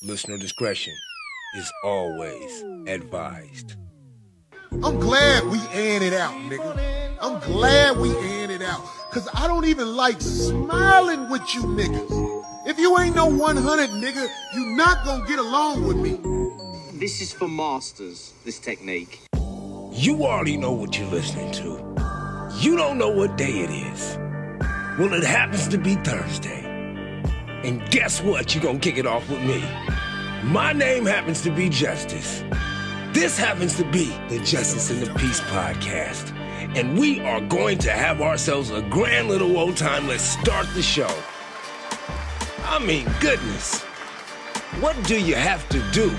Listener discretion is always advised. I'm glad we airing it out, nigga. I'm glad we airing it out. Cause I don't even like smiling with you niggas. If you ain't no 100 nigga, you not gonna get along with me. This is for masters, this technique. You already know what you're listening to. You don't know what day it is. Well, it happens to be Thursday. And guess what? You're gonna kick it off with me. My name happens to be Justice. This happens to be the Justice and the Peace podcast. And we are going to have ourselves a grand little old time. Let's start the show. I mean, goodness. What do you have to do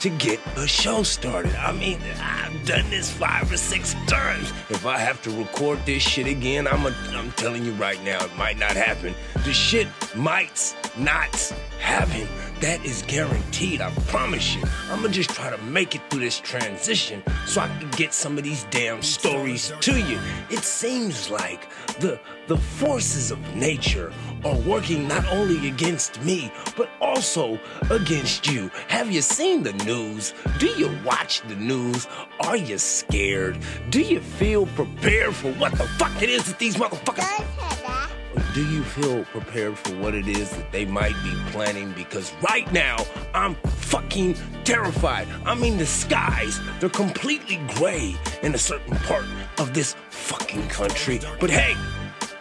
to get a show started. I mean, I've done this five or six times. If I have to record this shit again, I'm a, I'm telling you right now, it might not happen. The shit might not happen. That is guaranteed, I promise you. I'm gonna just try to make it through this transition so I can get some of these damn stories to you. It seems like the the forces of nature are working not only against me, but also against you. Have you seen the news? Do you watch the news? Are you scared? Do you feel prepared for what the fuck it is that these motherfuckers do you feel prepared for what it is that they might be planning? Because right now, I'm fucking terrified. I mean, the skies, they're completely gray in a certain part of this fucking country. But hey,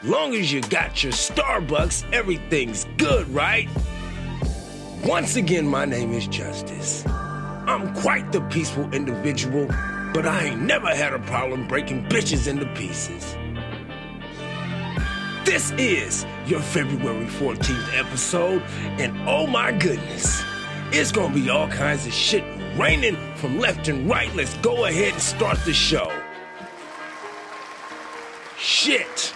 long as you got your Starbucks, everything's good, right? Once again, my name is Justice. I'm quite the peaceful individual, but I ain't never had a problem breaking bitches into pieces. This is your February 14th episode, and oh my goodness, it's gonna be all kinds of shit raining from left and right. Let's go ahead and start the show. Shit.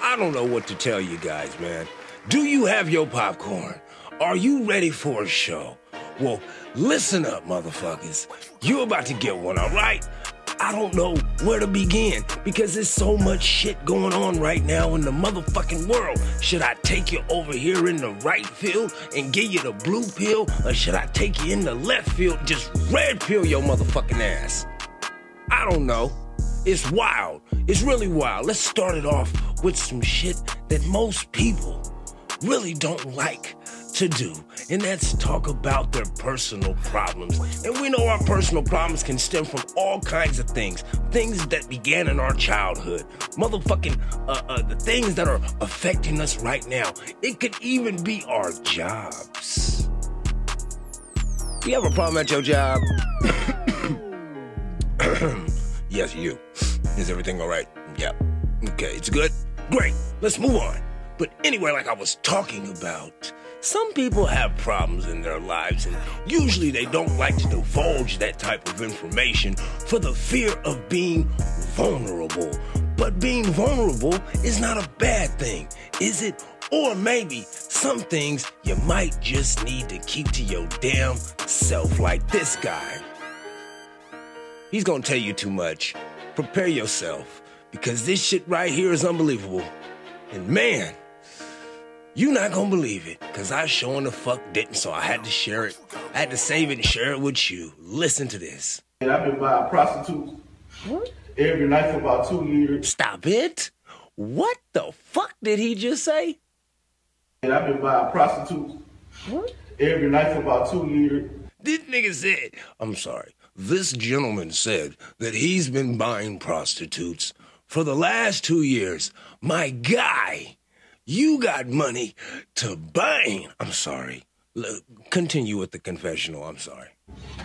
I don't know what to tell you guys, man. Do you have your popcorn? Are you ready for a show? Well, listen up, motherfuckers. You're about to get one, all right? I don't know where to begin because there's so much shit going on right now in the motherfucking world. Should I take you over here in the right field and give you the blue pill, or should I take you in the left field just red pill your motherfucking ass? I don't know. It's wild. It's really wild. Let's start it off with some shit that most people really don't like to do, and that's talk about their personal problems. And we know our personal problems can stem from all kinds of things, things that began in our childhood, motherfucking uh, uh, the things that are affecting us right now. It could even be our jobs. You have a problem at your job? yes, you. Is everything all right? Yep. Okay, it's good. Great. Let's move on. But anyway, like I was talking about, some people have problems in their lives, and usually they don't like to divulge that type of information for the fear of being vulnerable. But being vulnerable is not a bad thing, is it? Or maybe some things you might just need to keep to your damn self, like this guy. He's gonna tell you too much. Prepare yourself, because this shit right here is unbelievable. And man, you not gonna believe it, cause I sure the fuck didn't, so I had to share it. I had to save it and share it with you. Listen to this. And I've been buying prostitutes every night for about two years. Stop it. What the fuck did he just say? And I've been buying prostitutes every night for about two years. This nigga said, I'm sorry, this gentleman said that he's been buying prostitutes for the last two years. My guy, you got money to buy. I'm sorry. Look, continue with the confessional. I'm sorry.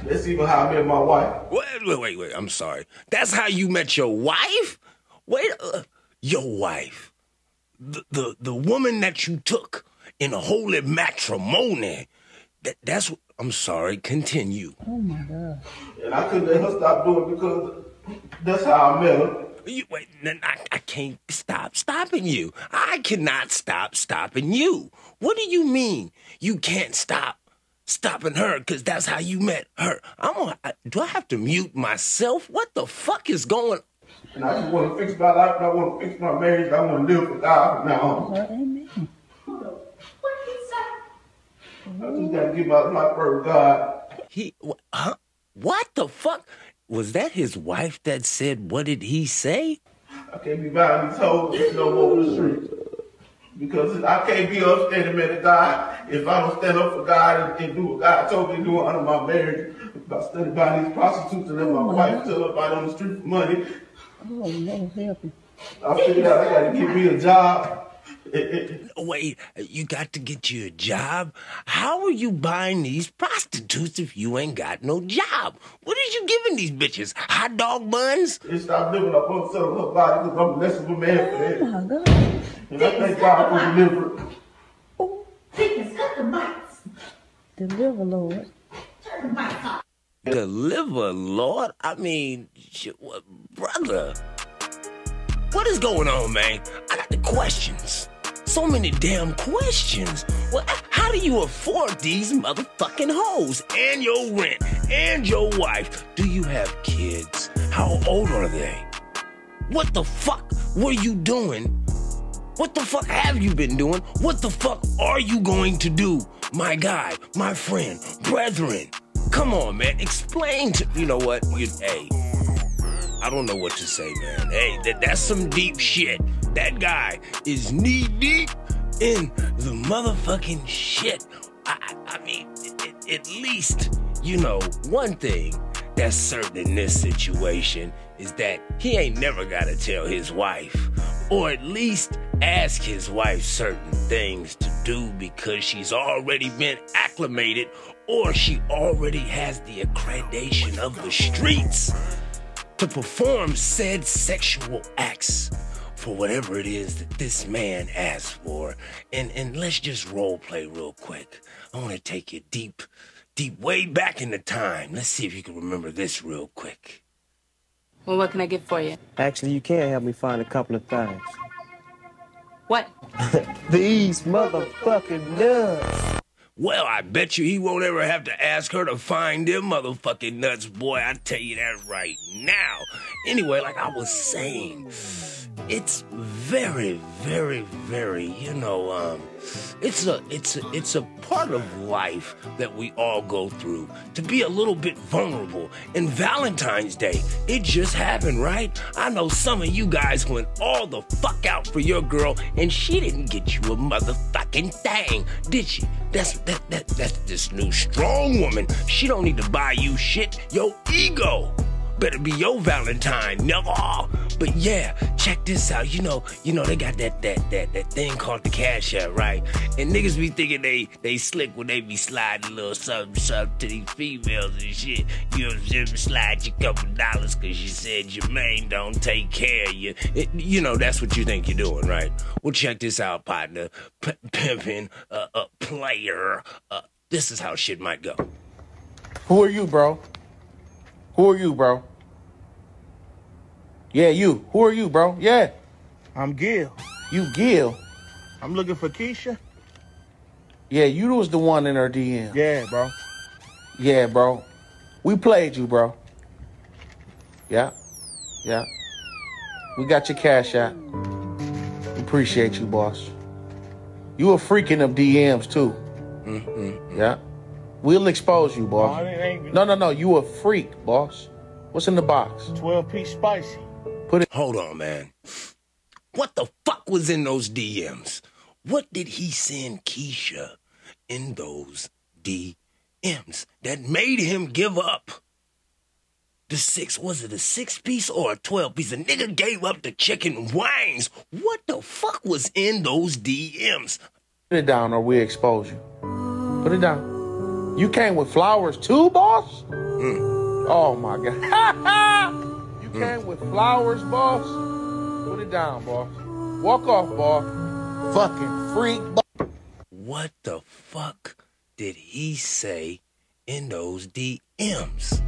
That's even how I met my wife. Wait, wait, wait, wait. I'm sorry. That's how you met your wife? Wait, uh, your wife. The, the the woman that you took in a holy matrimony. That, that's what, I'm sorry. Continue. Oh my god. And I couldn't let her stop doing it because that's how I met her. You, wait, n- I, I can't stop stopping you. I cannot stop stopping you. What do you mean you can't stop stopping her? Because that's how you met her. I'm gonna, I, do I have to mute myself? What the fuck is going And I just want to fix my life. I want to fix my marriage. I want to live for God from now on. I just gotta give my life for God. He, wh- huh? What the fuck? Was that his wife that said, what did he say? I can't be buying these hoes you know over the street. Because I can't be up standing man to God if I don't stand up for God and, and do what God told me to do under my marriage. If I study by these prostitutes and then my oh, wife tell up out on the street for money. Oh, Lord, help me. I figured out I gotta get me a job. Wait, you got to get you a job? How are you buying these prostitutes if you ain't got no job? What is you giving these bitches? Hot dog buns? And stop living up on some of her body because I'm less of a man for that. Oh, my God. And I thank God for deliverance. Deliver, Lord. Deliver, Lord. I mean, shit, what, brother. What is going on, man? I got the questions. So many damn questions. Well, how do you afford these motherfucking hoes and your rent and your wife? Do you have kids? How old are they? What the fuck were you doing? What the fuck have you been doing? What the fuck are you going to do? My guy, my friend, brethren. Come on, man. Explain to you know what? You hey. I don't know what to say, man. Hey, that, that's some deep shit. That guy is knee deep in the motherfucking shit. I, I mean, at, at least, you know, one thing that's certain in this situation is that he ain't never gotta tell his wife, or at least ask his wife certain things to do because she's already been acclimated or she already has the accreditation of the streets to perform said sexual acts for whatever it is that this man asked for. And and let's just role play real quick. I want to take you deep, deep way back in the time. Let's see if you can remember this real quick. Well, what can I get for you? Actually, you can help me find a couple of things. What? These motherfucking nuts. Well, I bet you he won't ever have to ask her to find them motherfucking nuts, boy. I tell you that right now. Anyway, like I was saying, it's very, very, very, you know, um, it's a, it's a, it's a part of life that we all go through to be a little bit vulnerable. And Valentine's Day, it just happened, right? I know some of you guys went all the fuck out for your girl, and she didn't get you a motherfucking thing, did she? That's that that that's this new strong woman. She don't need to buy you shit. Your ego better be your Valentine, nigga. But yeah, check this out. You know, you know they got that that that that thing called the cash app, right? And niggas be thinking they they slick when they be sliding a little something something to these females and shit. You know, just slide you a couple dollars cause you said your main don't take care of you. It, you know, that's what you think you're doing, right? Well, check this out, partner. P- pimping a uh, uh, player. Uh, this is how shit might go. Who are you, bro? Who are you, bro? Yeah, you. Who are you, bro? Yeah. I'm Gil. You Gil. I'm looking for Keisha. Yeah, you was the one in her DM. Yeah, bro. Yeah, bro. We played you, bro. Yeah. Yeah. We got your cash out. Appreciate you, boss. You a freak of DMs too. Mm-hmm. Yeah. We'll expose you, boss. No, it ain't- No, no, no. You a freak, boss. What's in the box? 12 piece spicy. Put it. Hold on, man. What the fuck was in those DMs? What did he send Keisha in those DMs that made him give up? The six, was it a six piece or a 12 piece? The nigga gave up the chicken wings. What the fuck was in those DMs? Put it down or we expose you. Put it down. You came with flowers too, boss? Oh my god. you came with flowers, boss? Put it down, boss. Walk off, boss. Fucking freak. boss. What the fuck did he say in those DMs?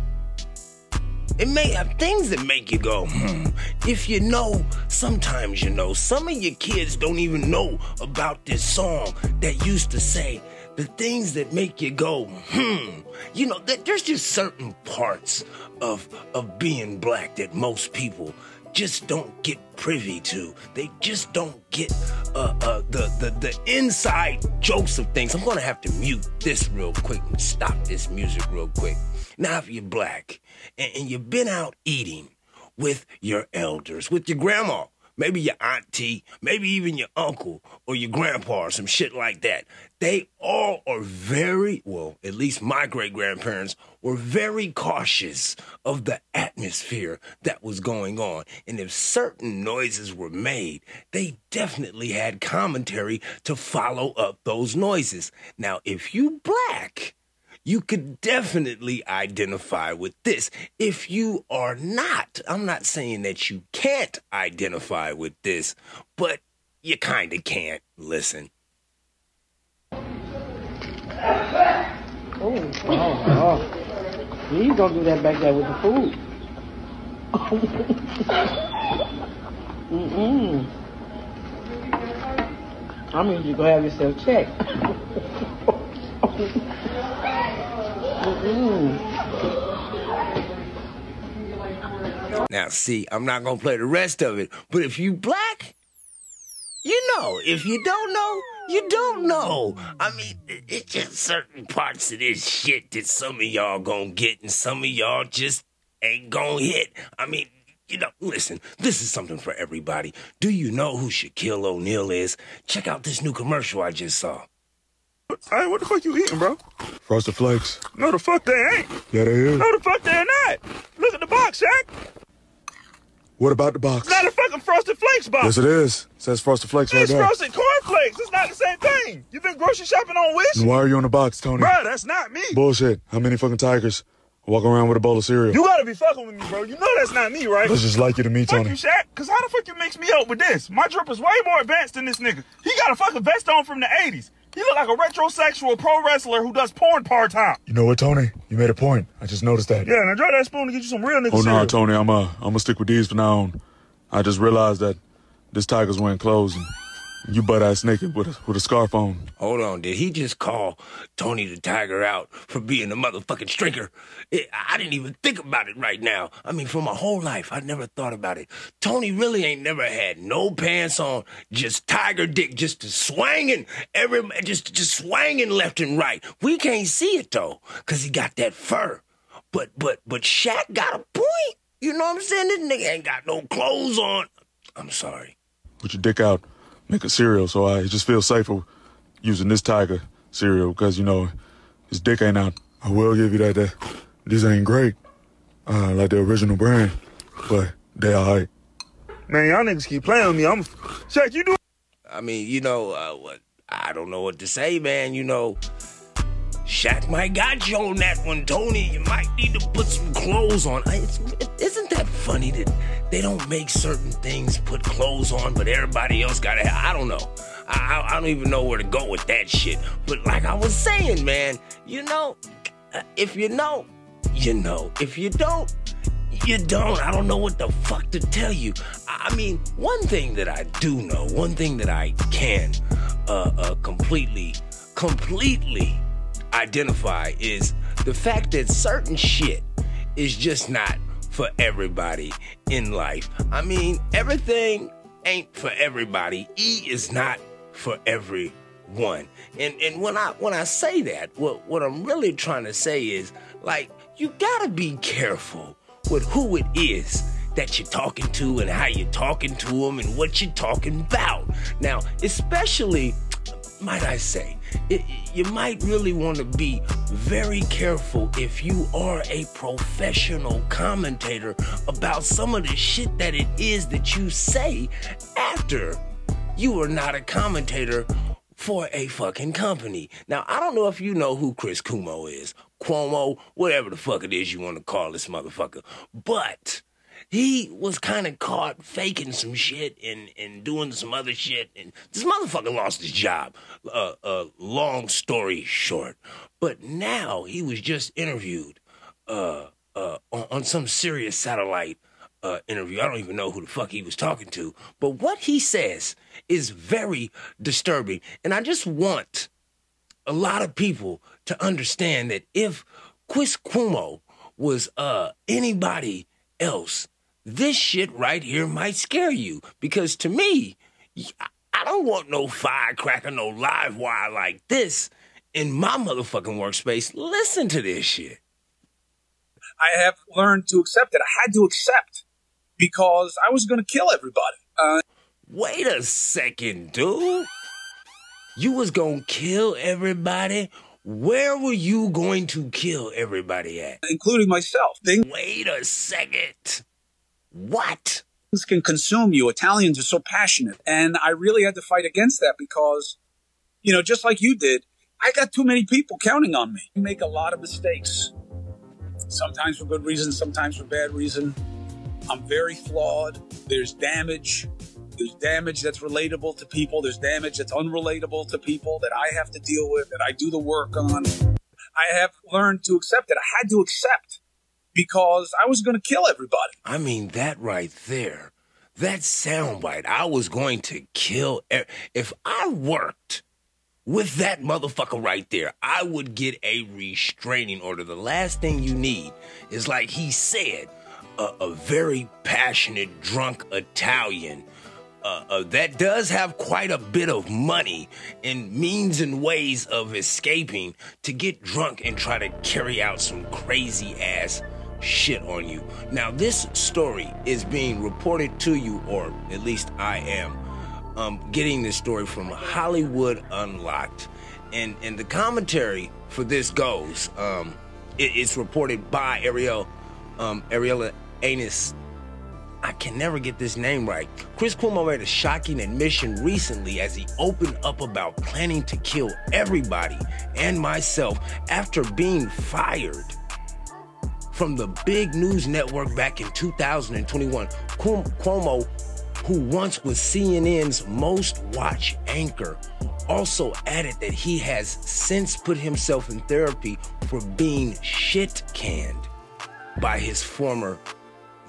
It may have things that make you go, hmm. If you know, sometimes you know. Some of your kids don't even know about this song that used to say the things that make you go, hmm. You know, there's just certain parts of of being black that most people just don't get privy to. They just don't get uh, uh, the, the the inside jokes of things. I'm gonna have to mute this real quick and stop this music real quick. Now, if you're black and, and you've been out eating with your elders, with your grandma, maybe your auntie, maybe even your uncle or your grandpa or some shit like that. They all are very, well, at least my great grandparents were very cautious of the atmosphere that was going on. And if certain noises were made, they definitely had commentary to follow up those noises. Now, if you black, you could definitely identify with this. If you are not, I'm not saying that you can't identify with this, but you kind of can't. Listen. Oh, oh, oh. He's gonna do that back there with the food. Mm-mm. I mean, you go have yourself checked. Now, see, I'm not gonna play the rest of it, but if you black, you know. If you don't know, you don't know. I mean, it's just certain parts of this shit that some of y'all gonna get and some of y'all just ain't gonna hit. I mean, you know, listen, this is something for everybody. Do you know who Shaquille O'Neal is? Check out this new commercial I just saw. Hey, what the fuck you eating, bro? Frosted Flakes. No, the fuck they ain't. Yeah, they is. No, the fuck they're not. Look at the box, Shaq. What about the box? It's not a fucking Frosted Flakes box. Yes, it is. It says Frosted Flakes right there. It's frosted cornflakes. It's not the same thing. You been grocery shopping on Wish? And why are you on the box, Tony? Bruh, that's not me. Bullshit. How many fucking tigers walk around with a bowl of cereal? You gotta be fucking with me, bro. You know that's not me, right? That's just like you to me, Fuck Tony. you, Shaq. Cause how the fuck you mix me up with this? My drip is way more advanced than this nigga. He got a fucking vest on from the 80s. He look like a retrosexual pro wrestler who does porn part time. You know what, Tony? You made a point. I just noticed that. Yeah, now draw that spoon to get you some real nigga Oh no, cereal. Tony, I'm uh, I'm gonna stick with these from now on. I just realized that this tiger's wearing clothes and you butt ass naked with a, with a scarf on. Hold on, did he just call Tony the Tiger out for being a motherfucking strinker? It, I didn't even think about it right now. I mean, for my whole life, I never thought about it. Tony really ain't never had no pants on, just tiger dick, just swanging every, just just swanging left and right. We can't see it though, cause he got that fur. But but but Shaq got a point. You know what I'm saying? This nigga ain't got no clothes on. I'm sorry. Put your dick out, make a cereal, so I just feel safer using this tiger cereal because you know his dick ain't out. I will give you that. that these ain't great, uh, like the original brand, but they alright. Man, y'all niggas keep playing with me. I'm Shaq, you do I mean, you know, uh, what I don't know what to say, man. You know, Shaq might got you on that one, Tony. You might need to put some clothes on. It's, it, isn't that funny that they don't make certain things put clothes on, but everybody else got to I don't know. I, I, don't even know where to go with that shit. But like I was saying, man, you know, uh, if you know, you know. If you don't, you don't. I don't know what the fuck to tell you. I mean, one thing that I do know, one thing that I can uh, uh, completely, completely identify is the fact that certain shit is just not for everybody in life. I mean, everything ain't for everybody. E is not for everyone. And and when I when I say that, what what I'm really trying to say is like you gotta be careful with who it is that you're talking to and how you're talking to them and what you're talking about. Now, especially might I say, it, you might really want to be very careful if you are a professional commentator about some of the shit that it is that you say after you are not a commentator for a fucking company. Now, I don't know if you know who Chris Cuomo is, Cuomo, whatever the fuck it is you want to call this motherfucker, but he was kind of caught faking some shit and, and doing some other shit. And this motherfucker lost his job. Uh, uh, long story short. But now he was just interviewed uh, uh, on, on some Sirius satellite uh, interview. I don't even know who the fuck he was talking to. But what he says is very disturbing. And I just want a lot of people to understand that if Chris Cuomo was uh, anybody else, this shit right here might scare you because to me, I- don't want no firecracker, no live wire like this in my motherfucking workspace. Listen to this shit. I have learned to accept it. I had to accept because I was going to kill everybody. Uh, Wait a second, dude. You was gonna kill everybody? Where were you going to kill everybody at? including myself. Things Wait a second. What? can consume you. Italians are so passionate. And I really had to fight against that because, you know, just like you did, I got too many people counting on me. I make a lot of mistakes. Sometimes for good reason, sometimes for bad reason. I'm very flawed. There's damage. There's damage that's relatable to people. There's damage that's unrelatable to people that I have to deal with, that I do the work on. I have learned to accept it. I had to accept because I was going to kill everybody. I mean, that right there, that soundbite, I was going to kill. e- If I worked with that motherfucker right there, I would get a restraining order. The last thing you need is, like he said, a, a very passionate, drunk Italian. Uh, uh, that does have quite a bit of money and means and ways of escaping to get drunk and try to carry out some crazy ass shit on you. Now, this story is being reported to you, or at least I am, um, getting this story from Hollywood Unlocked. And, and the commentary for this goes, um, it- it's reported by Ariel, um, Ariella I can never get this name right. Chris Cuomo made a shocking admission recently as he opened up about planning to kill everybody and myself after being fired from the big news network back in 2021. Cuomo, who once was CNN's most watched anchor, also added that he has since put himself in therapy for being shit canned by his former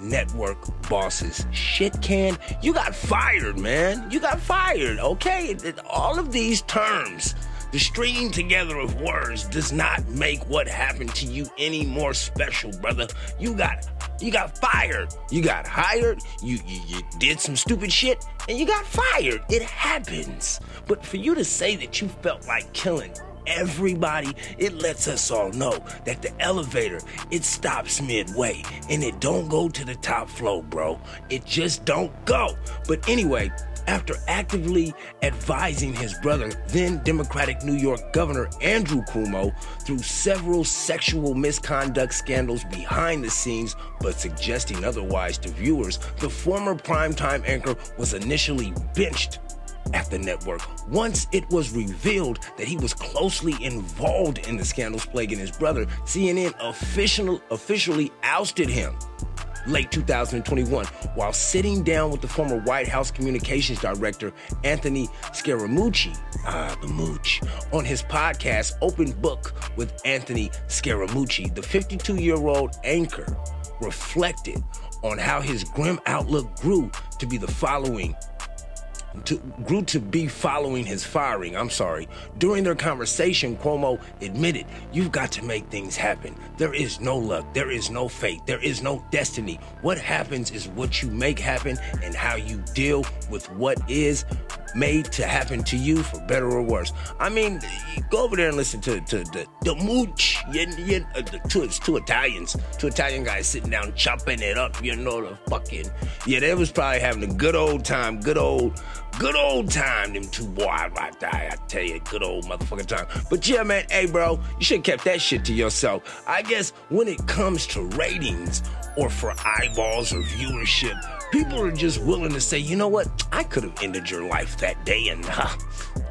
network bosses. Shit can. You got fired, man. You got fired, okay? All of these terms, the stringing together of words does not make what happened to you any more special, brother. You got you got fired. You got hired. You, you you did some stupid shit and you got fired. It happens. But for you to say that you felt like killing everybody it lets us all know that the elevator it stops midway and it don't go to the top floor bro it just don't go but anyway after actively advising his brother, then Democratic New York Governor Andrew Cuomo, through several sexual misconduct scandals behind the scenes, but suggesting otherwise to viewers, the former primetime anchor was initially benched at the network. Once it was revealed that he was closely involved in the scandals plaguing his brother cnn official, officially ousted him late 2021 while sitting down with the former white house communications director anthony scaramucci ah the mooch on his podcast open book with anthony scaramucci the 52-year-old anchor reflected on how his grim outlook grew to be the following to, grew to be following his firing. I'm sorry. During their conversation, Cuomo admitted, You've got to make things happen. There is no luck. There is no fate. There is no destiny. What happens is what you make happen and how you deal with what is made to happen to you for better or worse. I mean, go over there and listen to, to the, the mooch, you, you, uh, the two, two Italians, two Italian guys sitting down chopping it up, you know, the fucking, yeah, they was probably having a good old time, good old, good old time, them two boy, right there, I tell you, good old motherfucking time. But yeah, man, hey, bro, you should have kept that shit to yourself. I guess when it comes to ratings or for eyeballs or viewership, people are just willing to say, you know what, I could have ended your life that day, and huh,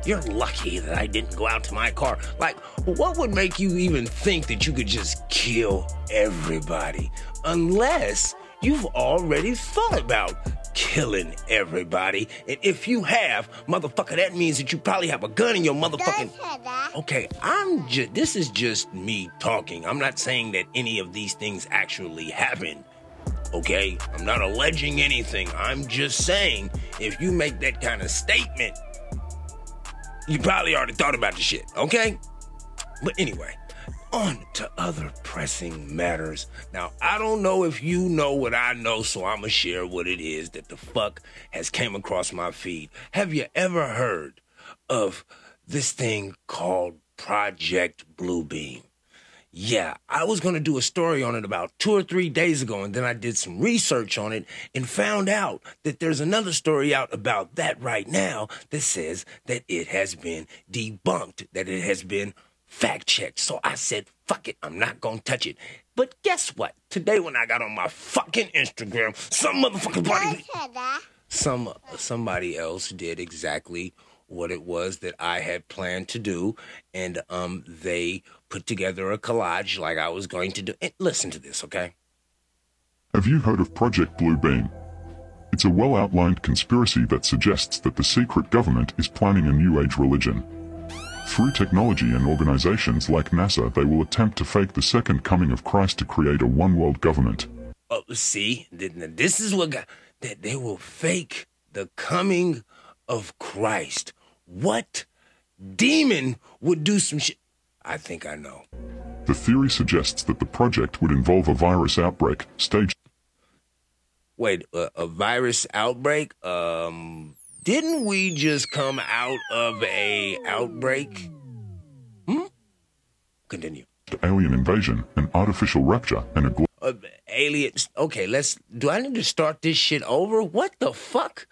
you're lucky that I didn't go out to my car. Like, what would make you even think that you could just kill everybody? Unless you've already thought about killing everybody. And if you have, motherfucker, that means that you probably have a gun in your motherfucking. Okay, I'm just, this is just me talking. I'm not saying that any of these things actually happened. Okay? I'm not alleging anything. I'm just saying if you make that kind of statement, you probably already thought about the shit, okay? But anyway, on to other pressing matters. Now, I don't know if you know what I know, so I'm gonna share what it is that the fuck has came across my feed. Have you ever heard of this thing called Project Bluebeam? Yeah, I was going to do a story on it about two or three days ago, and then I did some research on it and found out that there's another story out about that right now that says that it has been debunked, that it has been fact checked. So I said, fuck it, I'm not going to touch it. But guess what? Today, when I got on my fucking Instagram, some motherfucking body, some somebody else did exactly what it was that I had planned to do, and um, they put together a collage like I was going to do. And listen to this, okay? Have you heard of Project Bluebeam? It's a well outlined conspiracy that suggests that the secret government is planning a New Age religion. Through technology and organizations like NASA, they will attempt to fake the second coming of Christ to create a one world government. Oh, see, th- th- this is what got, that they will fake the coming of Christ. What demon would do some shit? I think I know. The theory suggests that the project would involve a virus outbreak staged. Wait, a, a virus outbreak? Um, didn't we just come out of a outbreak? Hmm? Continue. Alien invasion, an artificial rapture, and a Uh, aliens. Okay, let's. Do I need to start this shit over? What the fuck?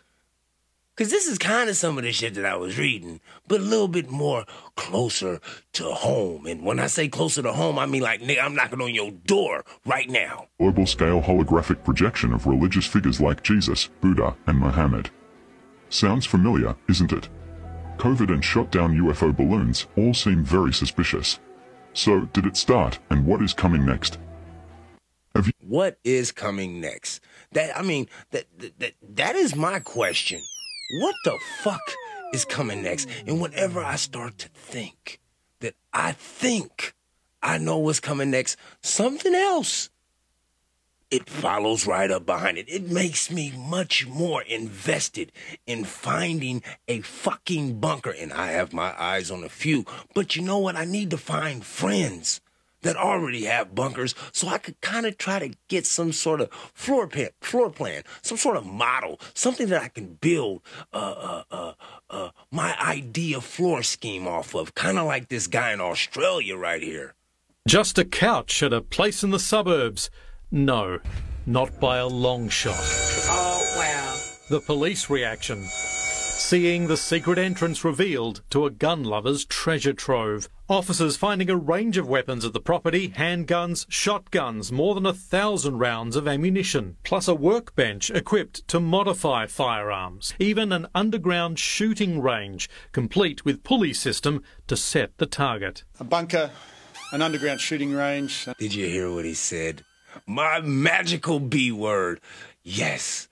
Because this is kind of some of the shit that I was reading, but a little bit more closer to home. And when I say closer to home, I mean like, nigga, I'm knocking on your door right now. global scale holographic projection of religious figures like Jesus, Buddha, and Muhammad. Sounds familiar, isn't it? COVID and shot down UFO balloons all seem very suspicious. So, did it start, and what is coming next? You- What is coming next? That I mean, that that that, that is my question. What the fuck is coming next? And whenever I start to think that I think I know what's coming next, something else it follows right up behind it. It makes me much more invested in finding a fucking bunker. And I have my eyes on a few. But you know what? I need to find friends that already have bunkers so I could kind of try to get some sort of floor plan, floor plan, some sort of model, something that I can build uh, uh, uh, uh, my idea floor scheme off of, kind of like this guy in Australia right here. Just a couch at a place in the suburbs. No, not by a long shot. Oh, wow. The police reaction. Seeing the secret entrance revealed to a gun lover's treasure trove. Officers finding a range of weapons at the property handguns, shotguns, more than a thousand rounds of ammunition, plus a workbench equipped to modify firearms. Even an underground shooting range, complete with pulley system to set the target. A bunker, an underground shooting range. Did you hear what he said? My magical B word. Yes,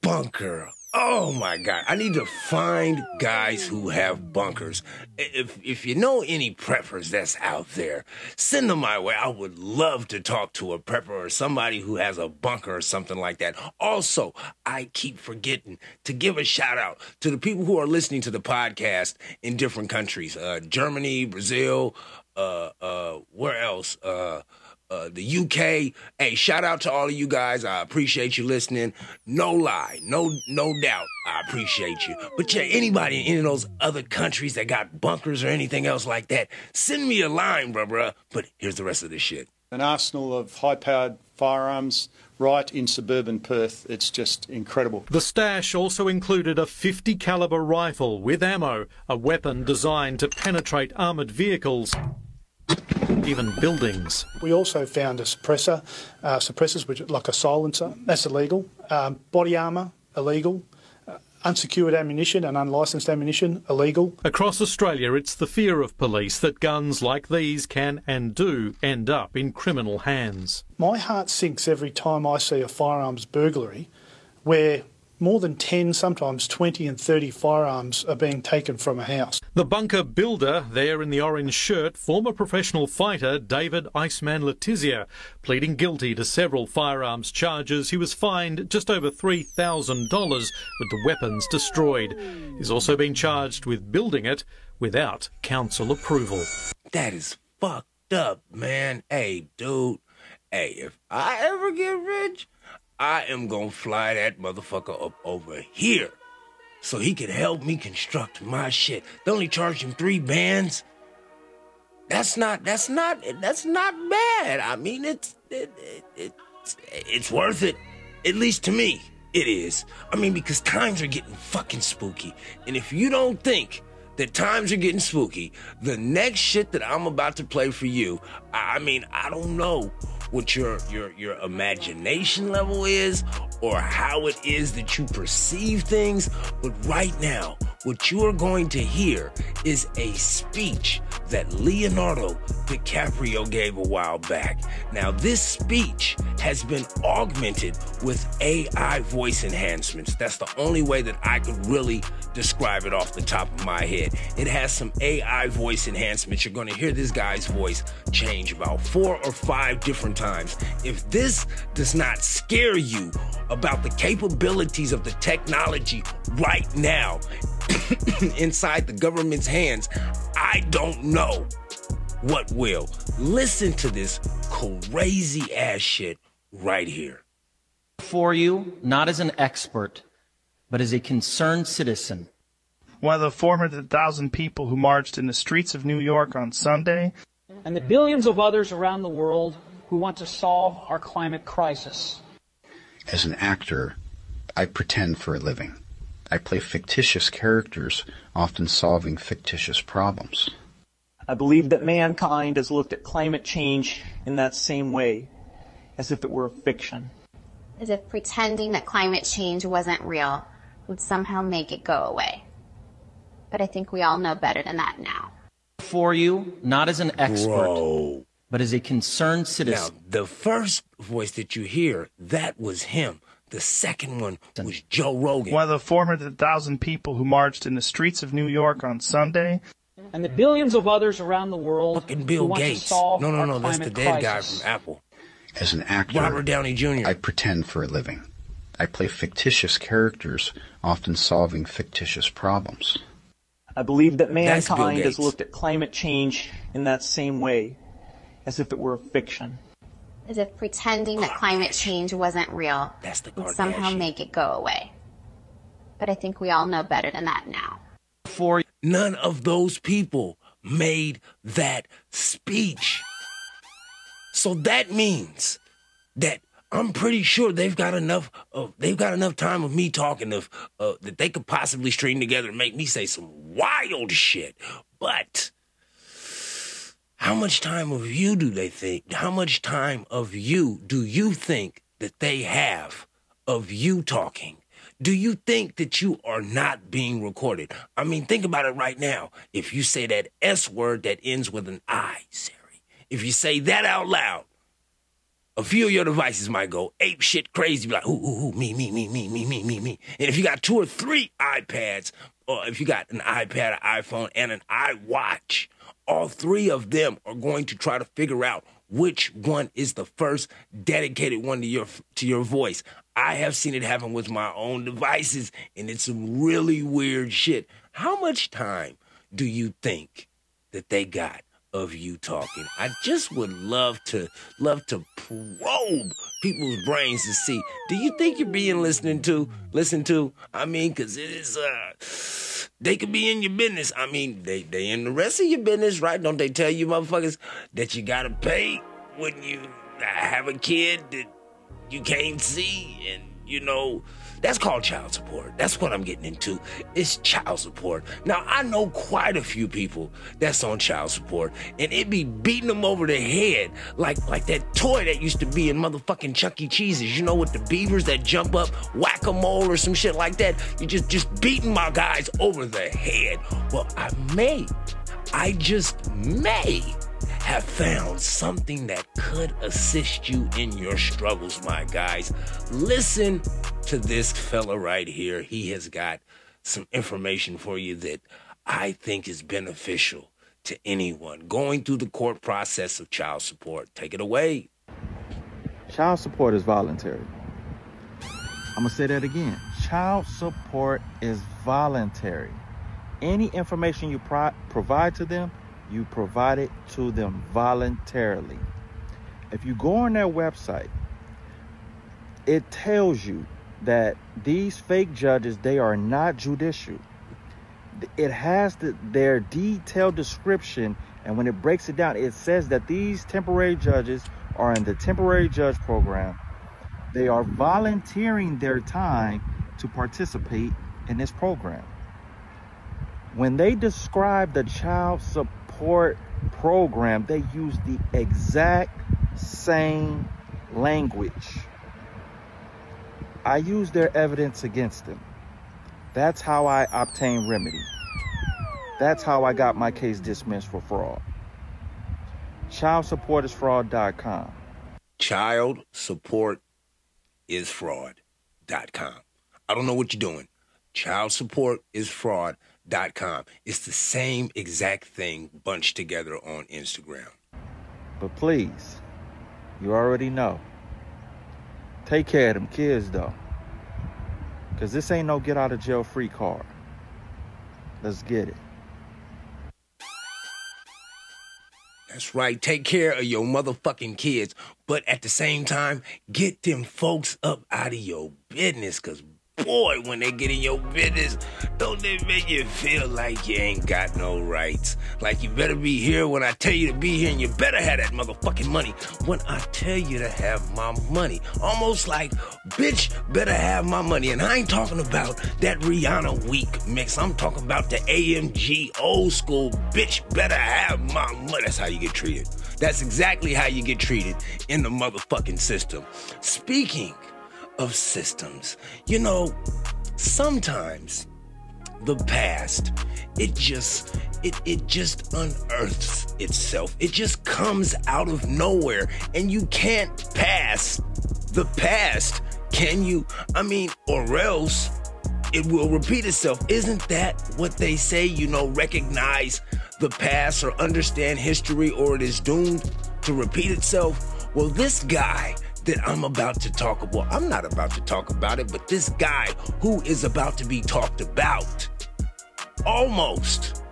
bunker. Oh my God. I need to find guys who have bunkers. If, if you know any preppers that's out there, send them my way. I would love to talk to a prepper or somebody who has a bunker or something like that. Also, I keep forgetting to give a shout out to the people who are listening to the podcast in different countries uh, Germany, Brazil, uh, uh, where else? Uh, the UK. Hey, shout out to all of you guys. I appreciate you listening. No lie, no no doubt. I appreciate you. But yeah, anybody in any of those other countries that got bunkers or anything else like that, send me a line, bruh, bruh. But here's the rest of this shit. An arsenal of high powered firearms right in suburban Perth. It's just incredible. The stash also included a 50 caliber rifle with ammo, a weapon designed to penetrate armored vehicles, even buildings. We also found a suppressor, uh, suppressors, which like a silencer. That's illegal. Um, body armour, illegal. Uh, unsecured ammunition and unlicensed ammunition, illegal. Across Australia, it's the fear of police that guns like these can and do end up in criminal hands. My heart sinks every time I see a firearms burglary where more than 10, sometimes 20 and 30 firearms are being taken from a house. The bunker builder, there in the orange shirt, former professional fighter David Iceman Letizia, pleading guilty to several firearms charges. He was fined just over $3,000 with the weapons destroyed. He's also been charged with building it without council approval. That is fucked fucked up, man. Hey, dude. Hey, if I ever get rich, I am gonna fly that motherfucker up over here so he can help me construct my shit. They only charge him three bands. That's not. That's not. That's not bad. I mean, it's it, it, it's it's worth it. At least to me, it is. I mean, because times are getting fucking spooky, and if you don't think that times are getting spooky, the next shit that I'm about to play for you, I I mean, I don't know what your your your imagination level is or how it is that you perceive things, but right now, what you are going to hear is a speech that Leonardo DiCaprio gave a while back. Now, this speech has been augmented with AI voice enhancements. That's the only way that I could really describe it off the top of my head. It has some AI voice enhancements. You're going to hear this guy's voice change about four or five different times. If this does not scare you about the capabilities of the technology right now inside the government's hands, I don't know what will. Listen to this crazy ass shit right here. For you, not as an expert, but as a concerned citizen. One of the 400,000 people who marched in the streets of New York on Sunday. And the billions of others around the world who want to solve our climate crisis. As an actor, I pretend for a living. I play fictitious characters, often solving fictitious problems. I believe that mankind has looked at climate change in that same way, as if it were a fiction. As if pretending that climate change wasn't real would somehow make it go away. But I think we all know better than that now. For you, not as an expert, Bro. But as a concerned citizen. Now, the first voice that you hear, that was him. The second one was Joe Rogan. One of the 400,000 people who marched in the streets of New York on Sunday. And the billions of others around the world Fucking who Bill want to Gates. solve No, no, our no, that's the climate dead guy crisis. from Apple. As an actor, Robert Downey Jr. I pretend for a living. I play fictitious characters, often solving fictitious problems. I believe that mankind has looked at climate change in that same way, as if it were a fiction. As if pretending that climate change wasn't real would somehow make it go away. But I think we all know better than that now. For none of those people made that speech. So that means that I'm pretty sure they've got enough of they've got enough time of me talking of uh, that they could possibly string together and make me say some wild shit. But how much time of you do they think? How much time of you do you think that they have of you talking? Do you think that you are not being recorded? I mean, think about it right now. If you say that S word that ends with an I, Siri, if you say that out loud, a few of your devices might go ape shit crazy, be like, ooh, ooh, ooh, me, me, me, me, me, me, me, me. And if you got two or three iPads, or if you got an iPad, an iPhone, and an iWatch, all three of them are going to try to figure out which one is the first dedicated one to your to your voice. I have seen it happen with my own devices, and it's some really weird shit. How much time do you think that they got of you talking? I just would love to love to probe people's brains to see. Do you think you're being listened to? Listen to? I mean, because it is uh they could be in your business. I mean, they they in the rest of your business, right? Don't they tell you motherfuckers that you gotta pay when you have a kid that you can't see and you know that's called child support. That's what i'm getting into. It's child support. Now i know quite a few people that's on child support and it be beating them over the head like like that toy that used to be in motherfucking chuck e. Cheese's. You know with the beavers that jump up whack-a-mole or some shit like that? You just just beating my guys over the head. Well i may i just may have found something that could assist you in your struggles, my guys. Listen to this fella right here. He has got some information for you that I think is beneficial to anyone going through the court process of child support. Take it away. Child support is voluntary. I'm going to say that again. Child support is voluntary. Any information you pro- provide to them You provide it to them voluntarily. If you go on their website, it tells you that these fake judges they are not judicial. It has the, their detailed description and when it breaks it down it says that these temporary judges are in the temporary judge program. They are volunteering their time to participate in this program. When they describe the child support program they use the exact same language I use their evidence against them. That's how I obtain remedy. That's how I got my case dismissed for fraud. ChildSupportIsFraud.com. Child support is fraud.com. I don't know what you're doing. Child support is fraud.com. It's the same exact thing bunched together on Instagram. But please, you already know. Take care of them kids though. Cause this ain't no get out of jail free card. Let's get it. That's right. Take care of your motherfucking kids. But at the same time, get them folks up out of your business. Cause boy, when they get in your business, don't they make you feel like you ain't got no rights? Like you better be here when I tell you to be here, and you better have that motherfucking money when I tell you to have my money. Almost like, bitch, better have my money. And I ain't talking about that Rihanna week mix. I'm talking about the AMG old school, bitch, better have my money. That's how you get treated. That's exactly how you get treated in the motherfucking system. Speaking of systems. You know, sometimes the past it just it it just unearths itself. It just comes out of nowhere and you can't pass the past, can you? I mean, or else it will repeat itself. Isn't that what they say? You know, recognize the past or understand history or it is doomed to repeat itself. Well, this guy that I'm about to talk about. I'm not about to talk about it, but this guy who is about to be talked about almost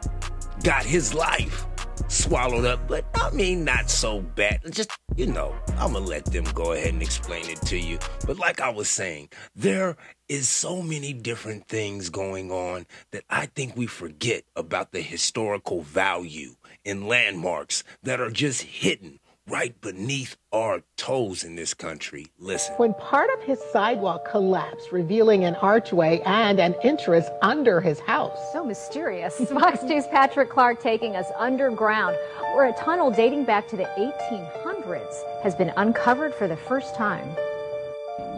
got his life swallowed up, but I mean, not so bad. Just, you know, I'm gonna let them go ahead and explain it to you. But like I was saying, there is so many different things going on that I think we forget about the historical value in landmarks that are just hidden right beneath our toes in this country. Listen. When part of his sidewalk collapsed, revealing an archway and an entrance under his house. So mysterious. Fox News' Patrick Clark taking us underground, where a tunnel dating back to the 1800s has been uncovered for the first time.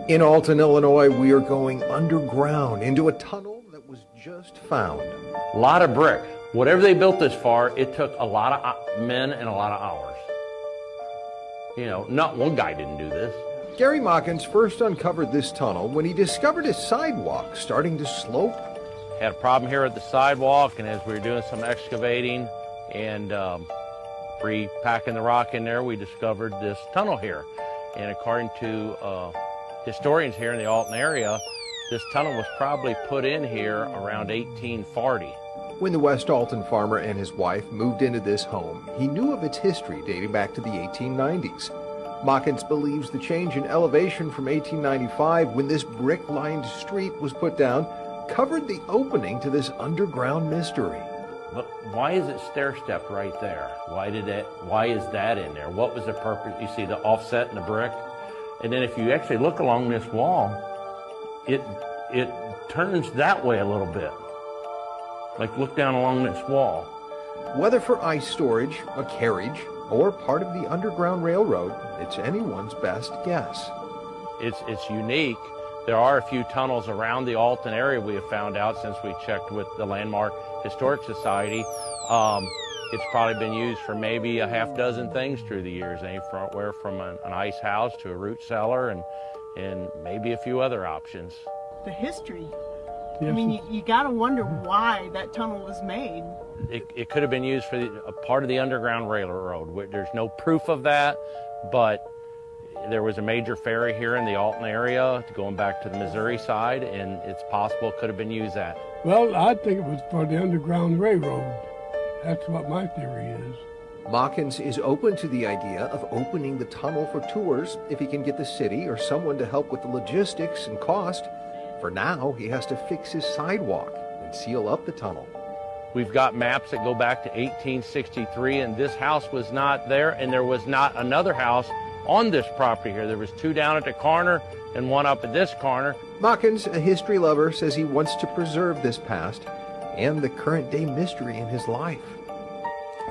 In Alton, Illinois, we are going underground into a tunnel that was just found. A lot of brick. Whatever they built this far, it took a lot of uh, men and a lot of hours. You know, not one guy didn't do this. Gary Mockins first uncovered this tunnel when he discovered his sidewalk starting to slope. Had a problem here at the sidewalk, and as we were doing some excavating and um, repacking the rock in there, we discovered this tunnel here. And according to uh, historians here in the Alton area, this tunnel was probably put in here around 1840. When the West Alton farmer and his wife moved into this home, he knew of its history dating back to the 1890s. Mockins believes the change in elevation from 1895 when this brick-lined street was put down covered the opening to this underground mystery. But why is it stair-stepped right there? Why did it why is that in there? What was the purpose? You see the offset in the brick? And then if you actually look along this wall, it it turns that way a little bit. Like look down along this wall. Whether for ice storage, a carriage, or part of the Underground Railroad, it's anyone's best guess. It's it's unique. There are a few tunnels around the Alton area we have found out since we checked with the Landmark Historic Society. Um, it's probably been used for maybe a half dozen things through the years, anywhere from an, an ice house to a root cellar and, and maybe a few other options. The history I mean, you, you got to wonder why that tunnel was made. It, it could have been used for the, a part of the Underground Railroad. There's no proof of that, but there was a major ferry here in the Alton area going back to the Missouri side, and it's possible it could have been used at. Well, I think it was for the Underground Railroad. That's what my theory is. Mawkins is open to the idea of opening the tunnel for tours if he can get the city or someone to help with the logistics and cost. For now, he has to fix his sidewalk and seal up the tunnel. We've got maps that go back to 1863, and this house was not there, and there was not another house on this property here. There was two down at the corner and one up at this corner. Mawkins, a history lover, says he wants to preserve this past and the current day mystery in his life.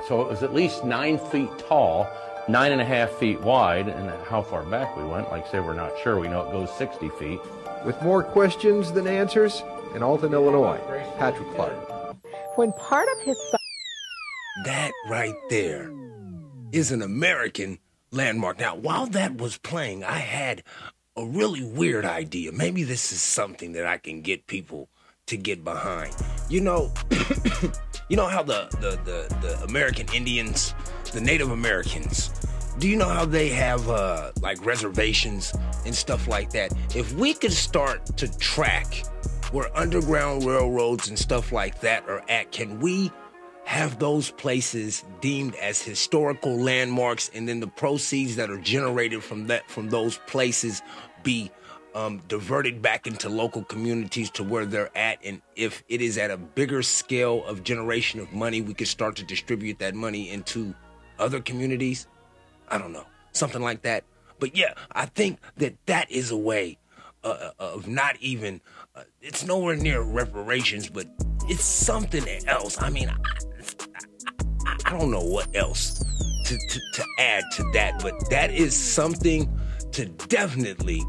So it was at least nine feet tall, nine and a half feet wide, and how far back we went, like I say, we're not sure. We know it goes 60 feet. With more questions than answers, in Alton, Illinois, Patrick Clark. When part of his That right there is an American landmark. Now, while that was playing, I had a really weird idea. Maybe this is something that I can get people to get behind. You know, you know how the, the the the American Indians, the Native Americans, do you know how they have uh like reservations and stuff like that? If we could start to track where underground railroads and stuff like that are at, can we have those places deemed as historical landmarks and then the proceeds that are generated from that from those places be um, diverted back into local communities to where they're at and if it is at a bigger scale of generation of money we could start to distribute that money into other communities i don't know something like that. But yeah i think that that is a way uh, of not even uh, it's nowhere near reparations but it's something else. I mean I, I don't know what else to, to, to add to that, but that is something to definitely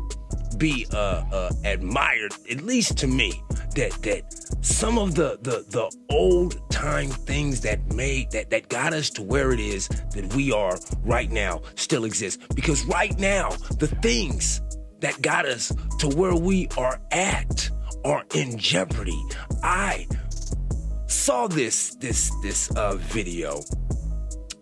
be uh, uh, admired, at least to me. That that some of the the the old time things that made that that got us to where it is that we are right now still exist. Because right now, the things that got us to where we are at are in jeopardy. I saw this this this uh, video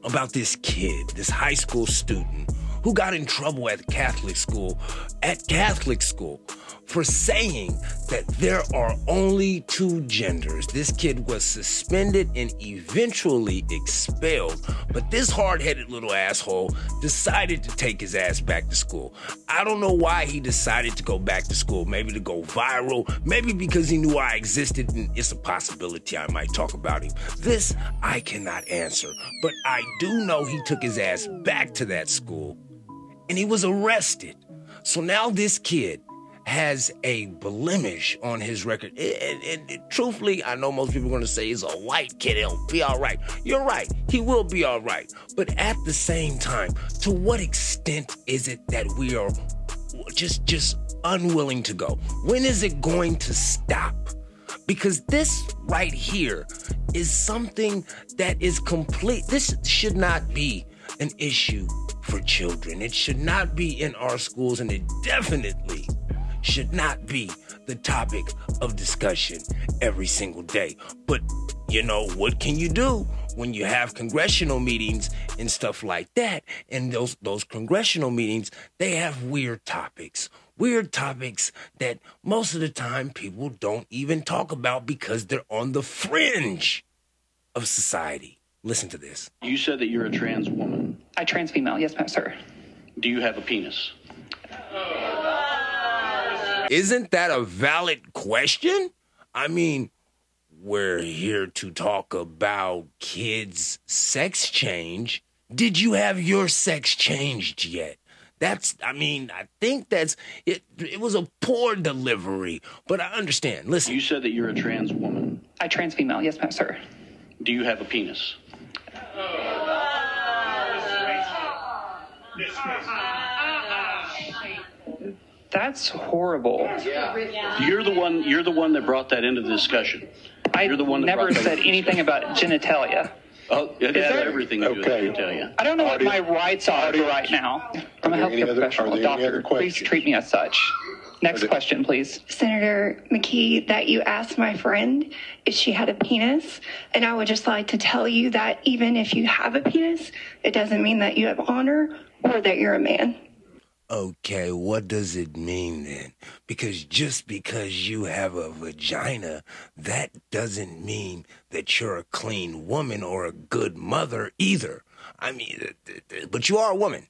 about this kid, this high school student who got in trouble at Catholic school, at Catholic school for saying that there are only two genders. This kid was suspended and eventually expelled, but this hard headed little asshole decided to take his ass back to school. I don't know why he decided to go back to school. Maybe to go viral, maybe because he knew I existed and it's a possibility I might talk about him. This I cannot answer, but I do know he took his ass back to that school and he was arrested. So now this kid has a blemish on his record. And, truthfully, I know most people are going to say he's a white kid. He'll be all right. You're right. He will be all right. But at the same time, to what extent is it that we are just just unwilling to go? When is it going to stop? Because this right here is something that is complete. This should not be an issue for children. It should not be in our schools, and it definitely should not be the topic of discussion every single day. But you know, what can you do when you have congressional meetings and stuff like that? And those those congressional meetings, they have weird topics. Weird topics that most of the time people don't even talk about because they're on the fringe of society. Listen to this. You said that you're a trans woman. I trans female, yes, ma'am, sir. Do you have a penis? Isn't that a valid question? I mean, we're here to talk about kids' sex change. Did you have your sex changed yet? That's, I mean, I think that's, it, it was a poor delivery, but I understand. Listen. You said that you're a trans woman. I trans female, yes, ma'am, sir. Do you have a penis? That's horrible. You're the one. You're the one that brought that into the discussion. I you're the one that never said anything about genitalia. Oh, it Is has that- everything to do with it, I tell you. I don't know what my rights are right now. I'm a Are healthcare other- professional, are doctor. Please treat me as such. Next question, please. Senator McKee, that you asked my friend if she had a penis. And I would just like to tell you that even if you have a penis, it doesn't mean that you have honor or that you're a man. Okay, what does it mean then? Because just because you have a vagina, that doesn't mean that you're a clean woman or a good mother either. I mean, but you are a woman.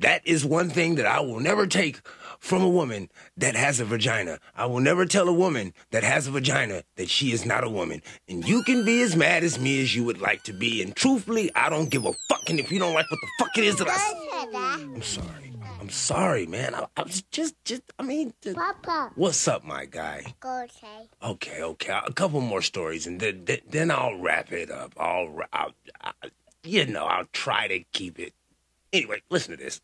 That is one thing that I will never take from a woman that has a vagina. I will never tell a woman that has a vagina that she is not a woman. And you can be as mad as me as you would like to be. And truthfully, I don't give a fucking if you don't like what the fuck it is that I. I'm sorry. I'm sorry, man. I, I was just, just, I mean, just, Papa. What's up, my guy? Okay. Okay, okay. A couple more stories, and then, then, then I'll wrap it up. I'll, I'll, I'll, you know, I'll try to keep it. Anyway, listen to this.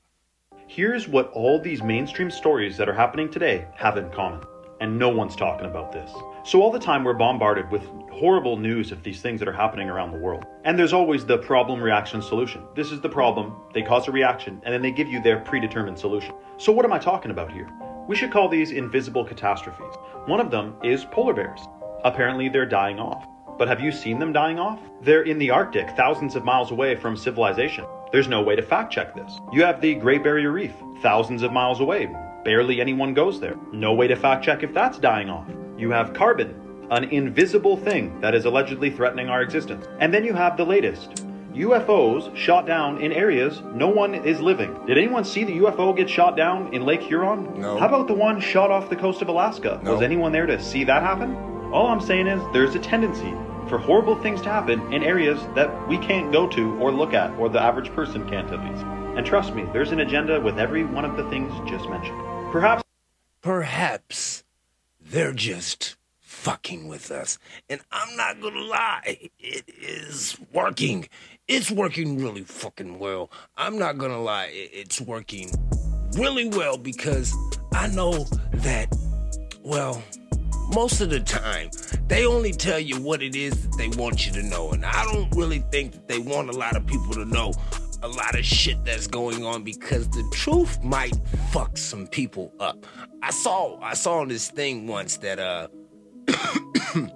Here's what all these mainstream stories that are happening today have in common, and no one's talking about this. So, all the time we're bombarded with horrible news of these things that are happening around the world. And there's always the problem reaction solution. This is the problem, they cause a reaction, and then they give you their predetermined solution. So, what am I talking about here? We should call these invisible catastrophes. One of them is polar bears. Apparently, they're dying off. But have you seen them dying off? They're in the Arctic, thousands of miles away from civilization. There's no way to fact check this. You have the Great Barrier Reef, thousands of miles away. Barely anyone goes there. No way to fact check if that's dying off. You have carbon, an invisible thing that is allegedly threatening our existence. And then you have the latest. UFOs shot down in areas no one is living. Did anyone see the UFO get shot down in Lake Huron? No. How about the one shot off the coast of Alaska? No. Was anyone there to see that happen? All I'm saying is there's a tendency for horrible things to happen in areas that we can't go to or look at, or the average person can't at least. And trust me, there's an agenda with every one of the things just mentioned. Perhaps. Perhaps they're just fucking with us. And I'm not gonna lie, it is working. It's working really fucking well. I'm not gonna lie, it's working really well because I know that, well, most of the time, they only tell you what it is that they want you to know. And I don't really think that they want a lot of people to know a lot of shit that's going on because the truth might fuck some people up. I saw I saw this thing once that uh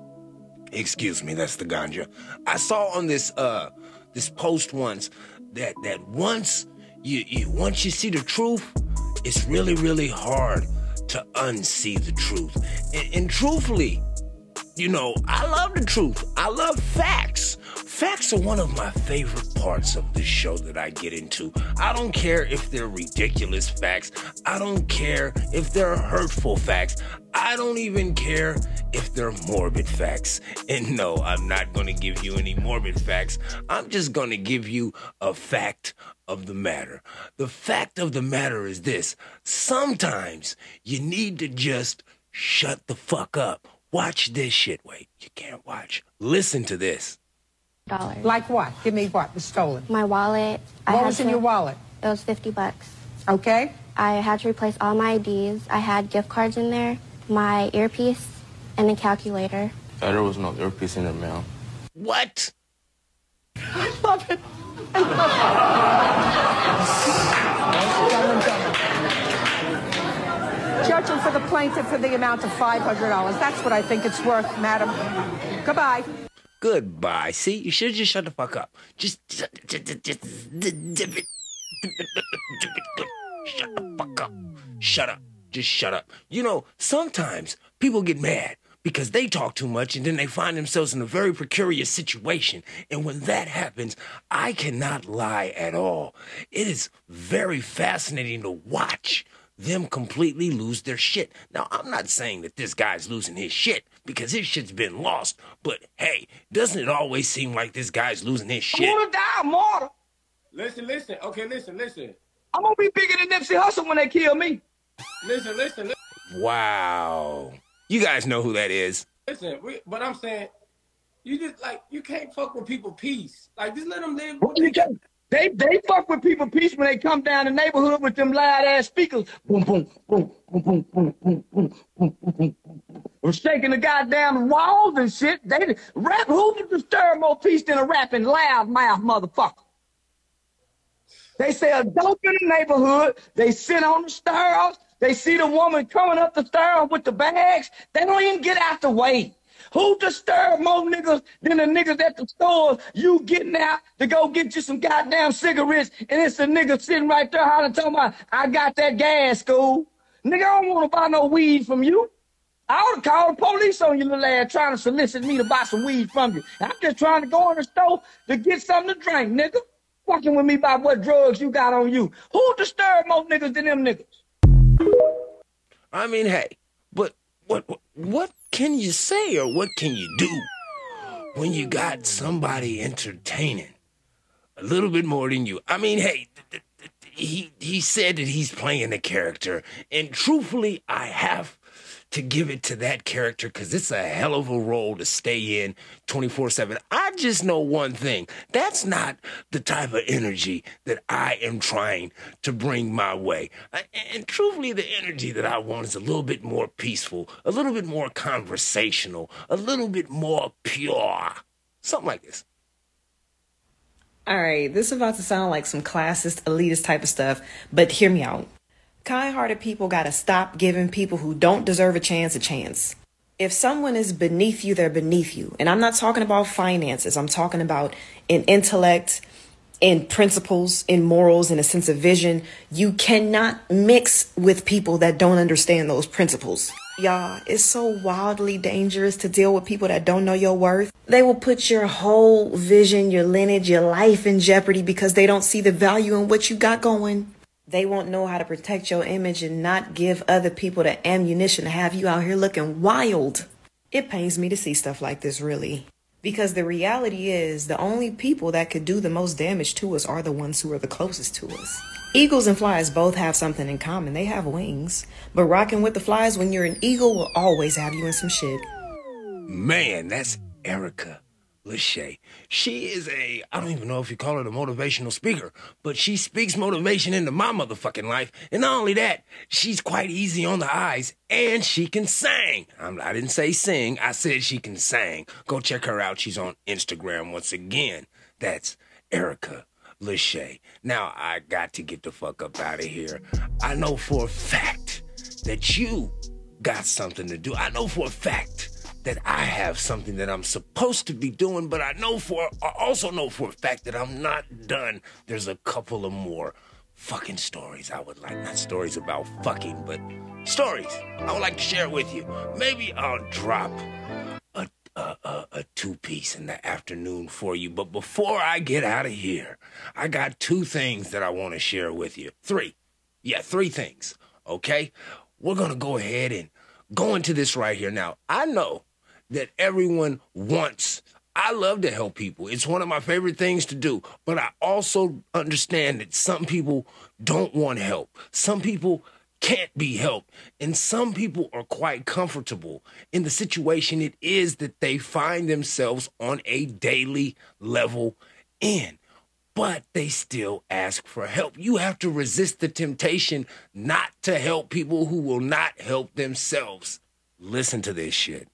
excuse me, that's the ganja. I saw on this uh this post once that that once you, you once you see the truth, it's really really hard to unsee the truth. And, and truthfully, you know, I love the truth. I love facts. Facts are one of my favorite parts of the show that I get into. I don't care if they're ridiculous facts. I don't care if they're hurtful facts. I don't even care if they're morbid facts. And no, I'm not going to give you any morbid facts. I'm just going to give you a fact of the matter. The fact of the matter is this sometimes you need to just shut the fuck up. Watch this shit. Wait, you can't watch. Listen to this. Dollars. Like what? Give me what was stolen. My wallet. What had was in to- your wallet? It was 50 bucks. Okay. I had to replace all my IDs. I had gift cards in there, my earpiece, and a calculator. There was no earpiece in the mail. What? I love it. I love it. Judging for the plaintiff for the amount of $500. That's what I think it's worth, madam. Goodbye. Goodbye. See, you should have just shut the fuck up. Just, just, just, just, it. Shut the fuck up. Shut up. Just shut up. You know, sometimes people get mad because they talk too much and then they find themselves in a very precarious situation. And when that happens, I cannot lie at all. It is very fascinating to watch them completely lose their shit. Now, I'm not saying that this guy's losing his shit because his shit's been lost, but hey, doesn't it always seem like this guy's losing his shit? I'm gonna die, mortal. Listen, listen. Okay, listen, listen. I'm gonna be bigger than Nipsey Hussle when they kill me. Listen, listen, listen. Wow. You guys know who that is. Listen, we, but I'm saying, you just like you can't fuck with people peace. Like just let them live. What You can't- They they fuck with people peace when they come down the neighborhood with them loud ass speakers. Boom boom boom boom boom boom boom boom boom boom boom. We're shaking the goddamn walls and shit. They rap who can disturb more peace than a rapping loud mouth motherfucker? They say a dope in the neighborhood. They sit on the stairs. They see the woman coming up the stairs with the bags. They don't even get out the way. Who disturb more niggas than the niggas at the stores? You getting out to go get you some goddamn cigarettes, and it's a nigga sitting right there hollering, talking about, I got that gas, school. Nigga, I don't want to buy no weed from you. I would have called the police on you, little ass, trying to solicit me to buy some weed from you. I'm just trying to go in the store to get something to drink, nigga. Fucking with me about what drugs you got on you. Who disturb more niggas than them niggas? I mean, hey, what, what can you say or what can you do when you got somebody entertaining a little bit more than you? I mean, hey, he he said that he's playing a character, and truthfully, I have to give it to that character because it's a hell of a role to stay in 24 7. I just know one thing that's not the type of energy that I am trying to bring my way. And truthfully, the energy that I want is a little bit more peaceful, a little bit more conversational, a little bit more pure. Something like this. All right, this is about to sound like some classist, elitist type of stuff, but hear me out. Kind hearted people gotta stop giving people who don't deserve a chance a chance. If someone is beneath you, they're beneath you. And I'm not talking about finances, I'm talking about in intellect, in principles, in morals, in a sense of vision. You cannot mix with people that don't understand those principles. Y'all, it's so wildly dangerous to deal with people that don't know your worth. They will put your whole vision, your lineage, your life in jeopardy because they don't see the value in what you got going. They won't know how to protect your image and not give other people the ammunition to have you out here looking wild. It pains me to see stuff like this, really. Because the reality is, the only people that could do the most damage to us are the ones who are the closest to us. Eagles and flies both have something in common. They have wings. But rocking with the flies when you're an eagle will always have you in some shit. Man, that's Erica Lachey. She is a, I don't even know if you call her a motivational speaker, but she speaks motivation into my motherfucking life. And not only that, she's quite easy on the eyes and she can sing. I'm, I didn't say sing, I said she can sing. Go check her out. She's on Instagram once again. That's Erica Lachey. Now, I got to get the fuck up out of here. I know for a fact that you got something to do. I know for a fact that I have something that I'm supposed to be doing, but I know for I also know for a fact that I'm not done. There's a couple of more fucking stories I would like not stories about fucking, but stories I would like to share with you. Maybe I'll drop a a, a, a two piece in the afternoon for you. But before I get out of here, I got two things that I want to share with you. Three. Yeah, three things. Okay? We're going to go ahead and go into this right here. Now, I know that everyone wants. I love to help people. It's one of my favorite things to do. But I also understand that some people don't want help. Some people can't be helped. And some people are quite comfortable in the situation it is that they find themselves on a daily level in. But they still ask for help. You have to resist the temptation not to help people who will not help themselves. Listen to this shit.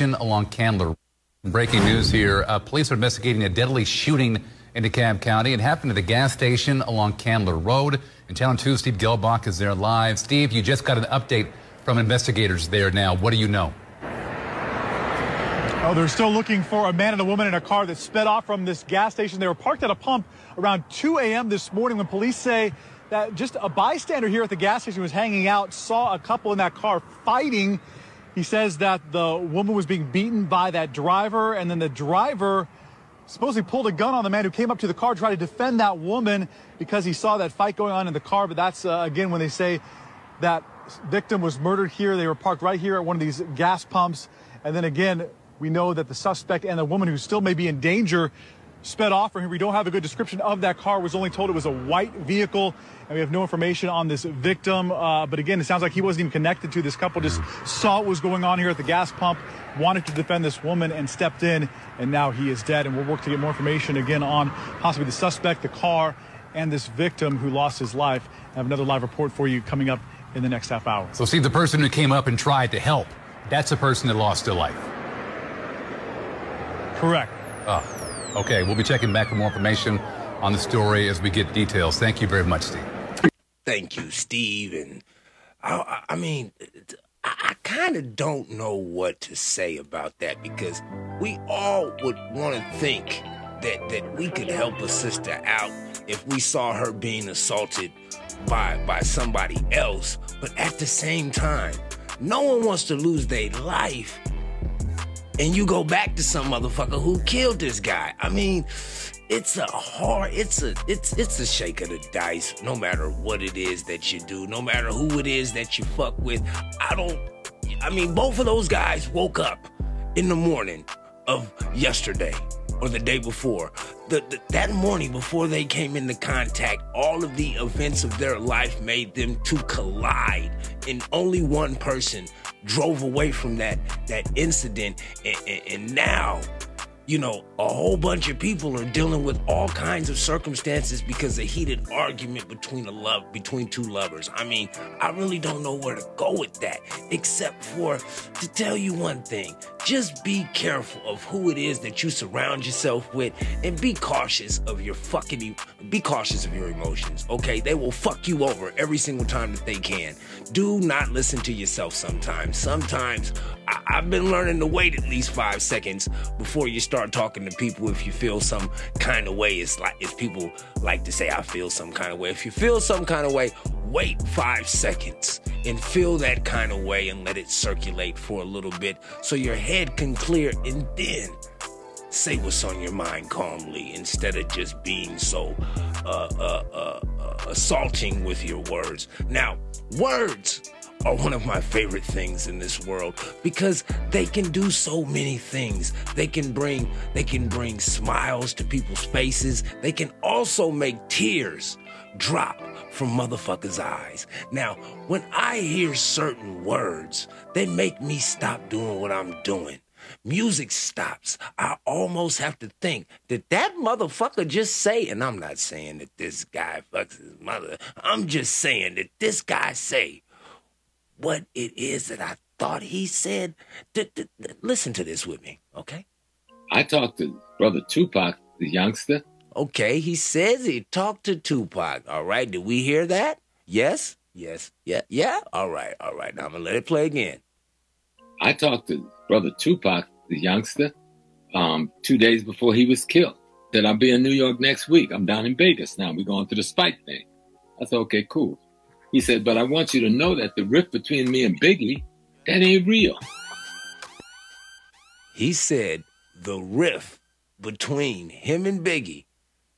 Along Candler. Breaking news here. Uh, police are investigating a deadly shooting in DeKalb County. It happened at a gas station along Candler Road. In town 2, Steve Gehlbach is there live. Steve, you just got an update from investigators there now. What do you know? Oh, they're still looking for a man and a woman in a car that sped off from this gas station. They were parked at a pump around 2 a.m. this morning when police say that just a bystander here at the gas station was hanging out, saw a couple in that car fighting. He says that the woman was being beaten by that driver, and then the driver supposedly pulled a gun on the man who came up to the car to try to defend that woman because he saw that fight going on in the car. But that's, uh, again, when they say that victim was murdered here. They were parked right here at one of these gas pumps. And then again, we know that the suspect and the woman who still may be in danger sped off from here. We don't have a good description of that car. Was only told it was a white vehicle, and we have no information on this victim. Uh, but again, it sounds like he wasn't even connected to this couple. Just saw what was going on here at the gas pump, wanted to defend this woman, and stepped in. And now he is dead. And we'll work to get more information again on possibly the suspect, the car, and this victim who lost his life. I have another live report for you coming up in the next half hour. So, see the person who came up and tried to help, that's the person that lost their life. Correct. Oh, okay. We'll be checking back for more information on the story as we get details. Thank you very much, Steve. Thank you, Steve. And I, I- mean, I, I kind of don't know what to say about that because we all would want to think that that we could help a sister out if we saw her being assaulted by by somebody else. But at the same time, no one wants to lose their life. And you go back to some motherfucker who killed this guy. I mean, it's a hard it's a it's it's a shake of the dice no matter what it is that you do no matter who it is that you fuck with i don't i mean both of those guys woke up in the morning of yesterday or the day before. The, the, that morning before they came into contact all of the events of their life made them to collide. And only one person drove away from that that incident. And, and, and now you know, a whole bunch of people are dealing with all kinds of circumstances because of heated argument between a love between two lovers. I mean, I really don't know where to go with that, except for to tell you one thing. Just be careful of who it is that you surround yourself with and be cautious of your fucking be cautious of your emotions, okay? They will fuck you over every single time that they can. Do not listen to yourself sometimes. Sometimes I- I've been learning to wait at least five seconds before you start talking to people if you feel some kind of way. It's like if people like to say, I feel some kind of way. If you feel some kind of way, wait five seconds and feel that kind of way and let it circulate for a little bit so your head can clear and then say what's on your mind calmly instead of just being so uh, uh, uh, uh, assaulting with your words. Now, words are one of my favorite things in this world because they can do so many things. They can bring they can bring smiles to people's faces. They can also make tears drop from motherfuckers' eyes. Now, when I hear certain words, they make me stop doing what I'm doing. Music stops. I almost have to think, did that motherfucker just say, and I'm not saying that this guy fucks his mother, I'm just saying that this guy say what it is that I thought he said. D- d- listen to this with me, okay? I talked to brother Tupac, the youngster. Okay, he says he talked to Tupac. All right, did we hear that? Yes? Yes. Yeah. Yeah? All right. All right. Now I'm going to let it play again. I talked to brother Tupac, the youngster, um, two days before he was killed. That I'll be in New York next week. I'm down in Vegas now. We're going to the Spike thing. I said, okay, cool. He said, but I want you to know that the rift between me and Biggie, that ain't real. He said the rift between him and Biggie,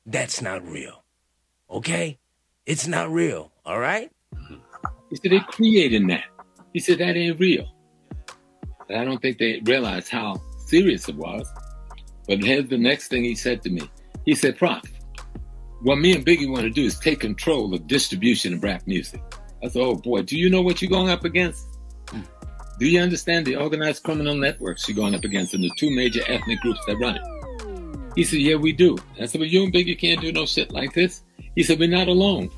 that's not real. Okay? It's not real. All right? He said, they're creating that. He said, that ain't real. And I don't think they realized how serious it was. But here's the next thing he said to me. He said, Prof, what me and Biggie want to do is take control of distribution of rap music. I said, oh boy, do you know what you're going up against? Hmm. Do you understand the organized criminal networks you're going up against and the two major ethnic groups that run it? He said, yeah, we do. I said, but you and Biggie can't do no shit like this. He said, we're not alone.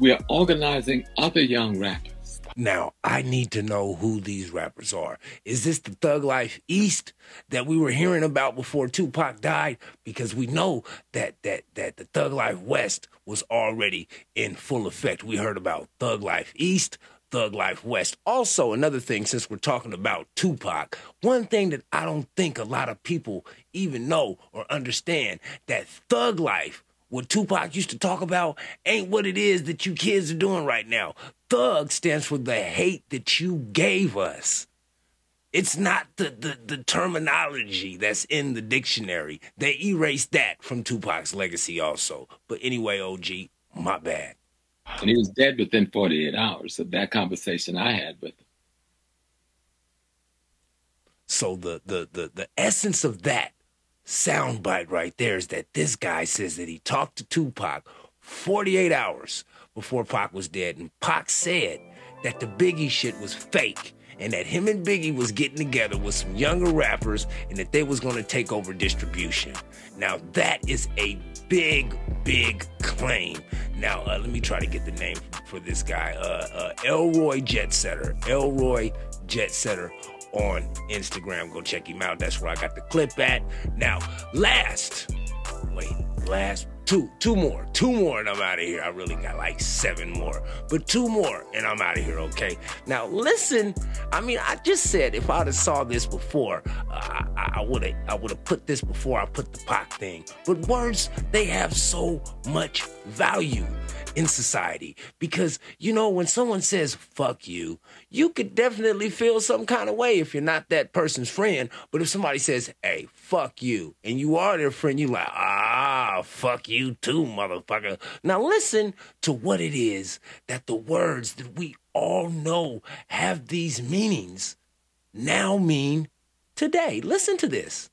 We are organizing other young rappers. Now, I need to know who these rappers are. Is this the Thug Life East that we were hearing about before Tupac died? Because we know that that that the Thug Life West was already in full effect. We heard about Thug Life East, Thug Life West. Also, another thing, since we're talking about Tupac, one thing that I don't think a lot of people even know or understand that Thug Life what Tupac used to talk about ain't what it is that you kids are doing right now. Thug stands for the hate that you gave us. It's not the, the, the terminology that's in the dictionary. They erased that from Tupac's legacy also. But anyway, OG, my bad. And he was dead within 48 hours of that conversation I had with him. So the the the, the essence of that soundbite right there is that this guy says that he talked to Tupac 48 hours before Pac was dead, and Pac said that the Biggie shit was fake. And that him and Biggie was getting together with some younger rappers and that they was gonna take over distribution. Now that is a big, big claim. Now uh, let me try to get the name for this guy. Uh, uh, Elroy Jetsetter. Elroy Jetsetter on Instagram. Go check him out. That's where I got the clip at. Now, last, wait, last Two, two more, two more, and I'm out of here. I really got like seven more, but two more, and I'm out of here. Okay. Now listen. I mean, I just said if I'd have saw this before, uh, I would have, I would have put this before I put the Pac thing. But words, they have so much value in society because you know when someone says fuck you you could definitely feel some kind of way if you're not that person's friend. But if somebody says hey fuck you and you are their friend you're like ah fuck you too motherfucker. Now listen to what it is that the words that we all know have these meanings now mean today. Listen to this.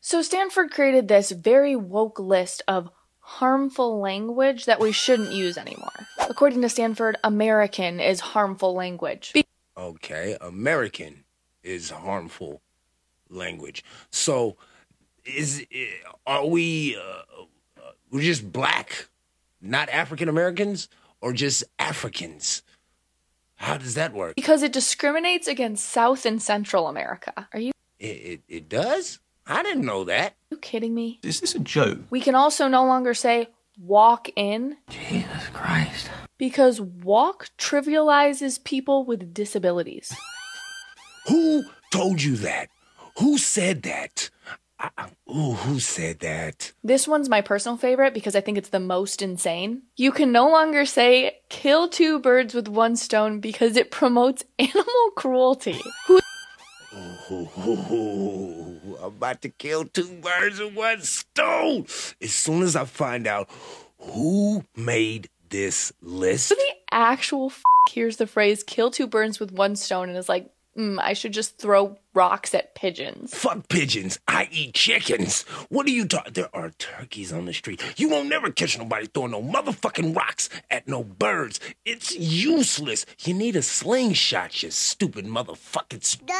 So Stanford created this very woke list of harmful language that we shouldn't use anymore. According to Stanford, American is harmful language. Be- Okay, American is harmful language. So, is are we uh, uh, we're just black, not African Americans, or just Africans? How does that work? because it discriminates against South and Central America. Are you It, it, it does. I didn't know that. Are you kidding me? Is this a joke? We can also no longer say walk in Jesus Christ. because walk trivializes people with disabilities. Who told you that? Who said that? I, I- ooh, who said that? This one's my personal favorite because I think it's the most insane. You can no longer say kill two birds with one stone because it promotes animal cruelty. Who Ooh, ooh, ooh, I'm about to kill two birds with one stone. As soon as I find out who made this list, who the actual f- hears the phrase kill two birds with one stone and is like, mm, I should just throw rocks at pigeons. fuck pigeons. I eat chickens. What are you talking? There are turkeys on the street. You won't never catch nobody throwing no motherfucking rocks at no birds. It's useless. You need a slingshot, you stupid motherfucking. St-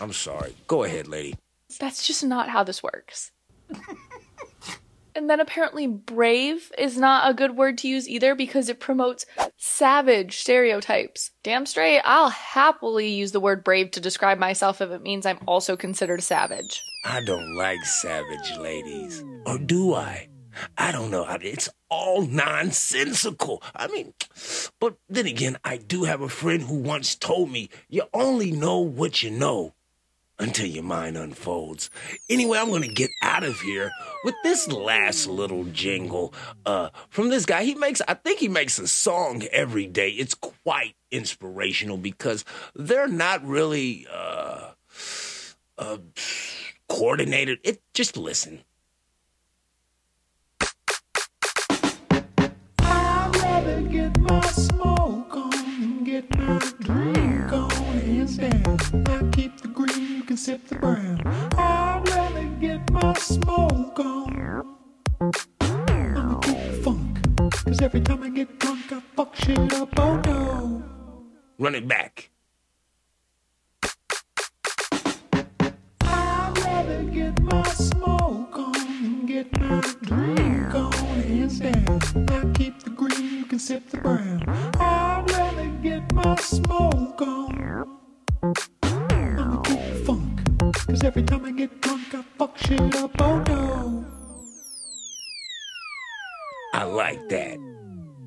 I'm sorry. Go ahead, lady. That's just not how this works. and then apparently brave is not a good word to use either because it promotes savage stereotypes. Damn straight, I'll happily use the word brave to describe myself if it means I'm also considered savage. I don't like savage ladies. Or do I? I don't know. It's all nonsensical. I mean, but then again, I do have a friend who once told me you only know what you know until your mind unfolds. Anyway, I'm going to get out of here with this last little jingle uh, from this guy. He makes, I think he makes a song every day. It's quite inspirational because they're not really uh, uh, coordinated. It just listen. Rather get my smoke on, get my on instead. I keep the green, you can sip the brown. I'd rather get my smoke on. I'ma keep the funk, cause every time I get drunk, I fuck shit up, oh no. Run it back. I'd rather get my smoke on, get my drink on instead. I keep the green, you can sip the brown. I'd rather get my smoke on. I'ma keep funk, cause every time I get drunk, I fuck shit up, oh no. I like that.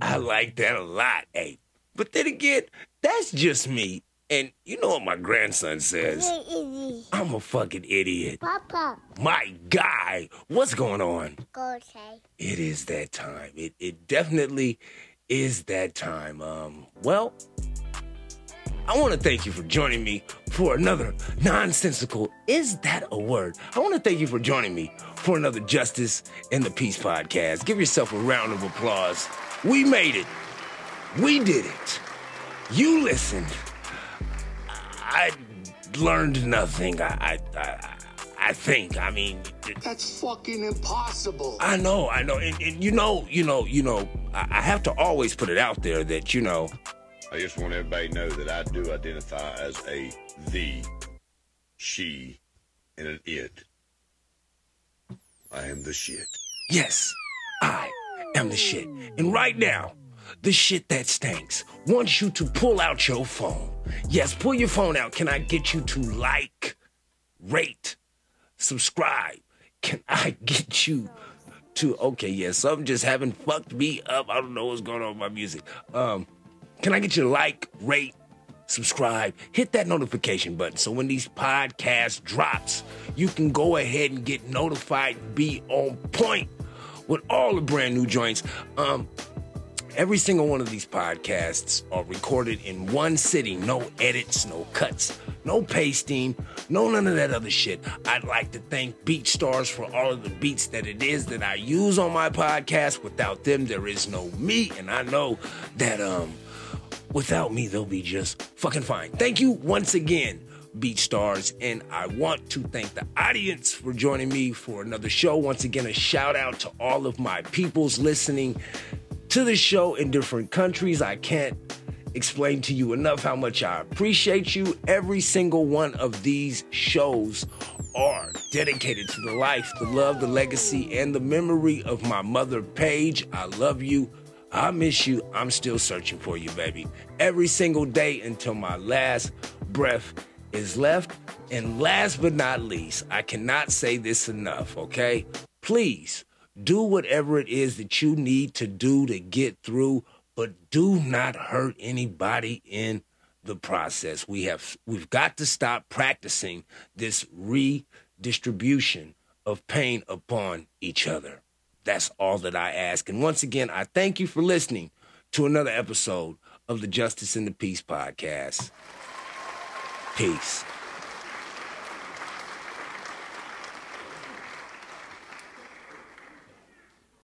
I like that a lot, hey. But then again, that's just me. And you know what my grandson says? I'm a fucking idiot. Papa, My guy, what's going on? go say. It is that time. It it definitely is that time. Um, well, I want to thank you for joining me for another nonsensical. Is that a word? I want to thank you for joining me for another Justice and the Peace podcast. Give yourself a round of applause. We made it. We did it. You listened. I learned nothing. I I I, I think. I mean, That's fucking impossible. I know, I know, and, and you know, you know, you know, I, I have to always put it out there that you know, I just want everybody to know that I do identify as a the, she, and an it. I am the shit. yes, I am the shit, and right now, the shit that stinks wants you to pull out your phone. Yes, pull your phone out. Can I get you to like, rate, subscribe? Can I get you to okay, yeah, something just haven't fucked me up. I don't know what's going on with my music. Um, can I get you to like, rate, subscribe, hit that notification button so when these podcasts drops, you can go ahead and get notified, be on point with all the brand new joints. Um, every single one of these podcasts are recorded in one sitting, no edits, no cuts, no pasting, no none of that other shit. I'd like to thank BeatStars for all of the beats that it is that I use on my podcast. Without them, there is no me, and I know that um without me they'll be just fucking fine. Thank you once again. BeatStars. and I want to thank the audience for joining me for another show. Once again, a shout out to all of my peoples listening to the show in different countries. I can't explain to you enough how much I appreciate you. Every single one of these shows are dedicated to the life, the love, the legacy, and the memory of my mother, Paige. I love you. I miss you. I'm still searching for you, baby. Every single day until my last breath is left. And last but not least, I cannot say this enough, okay? Please do whatever it is that you need to do to get through, but do not hurt anybody in the process. We have we've got to stop practicing this redistribution of pain upon each other. That's all that I ask. And once again, I thank you for listening to another episode of the Justice and the Peace podcast. Peace.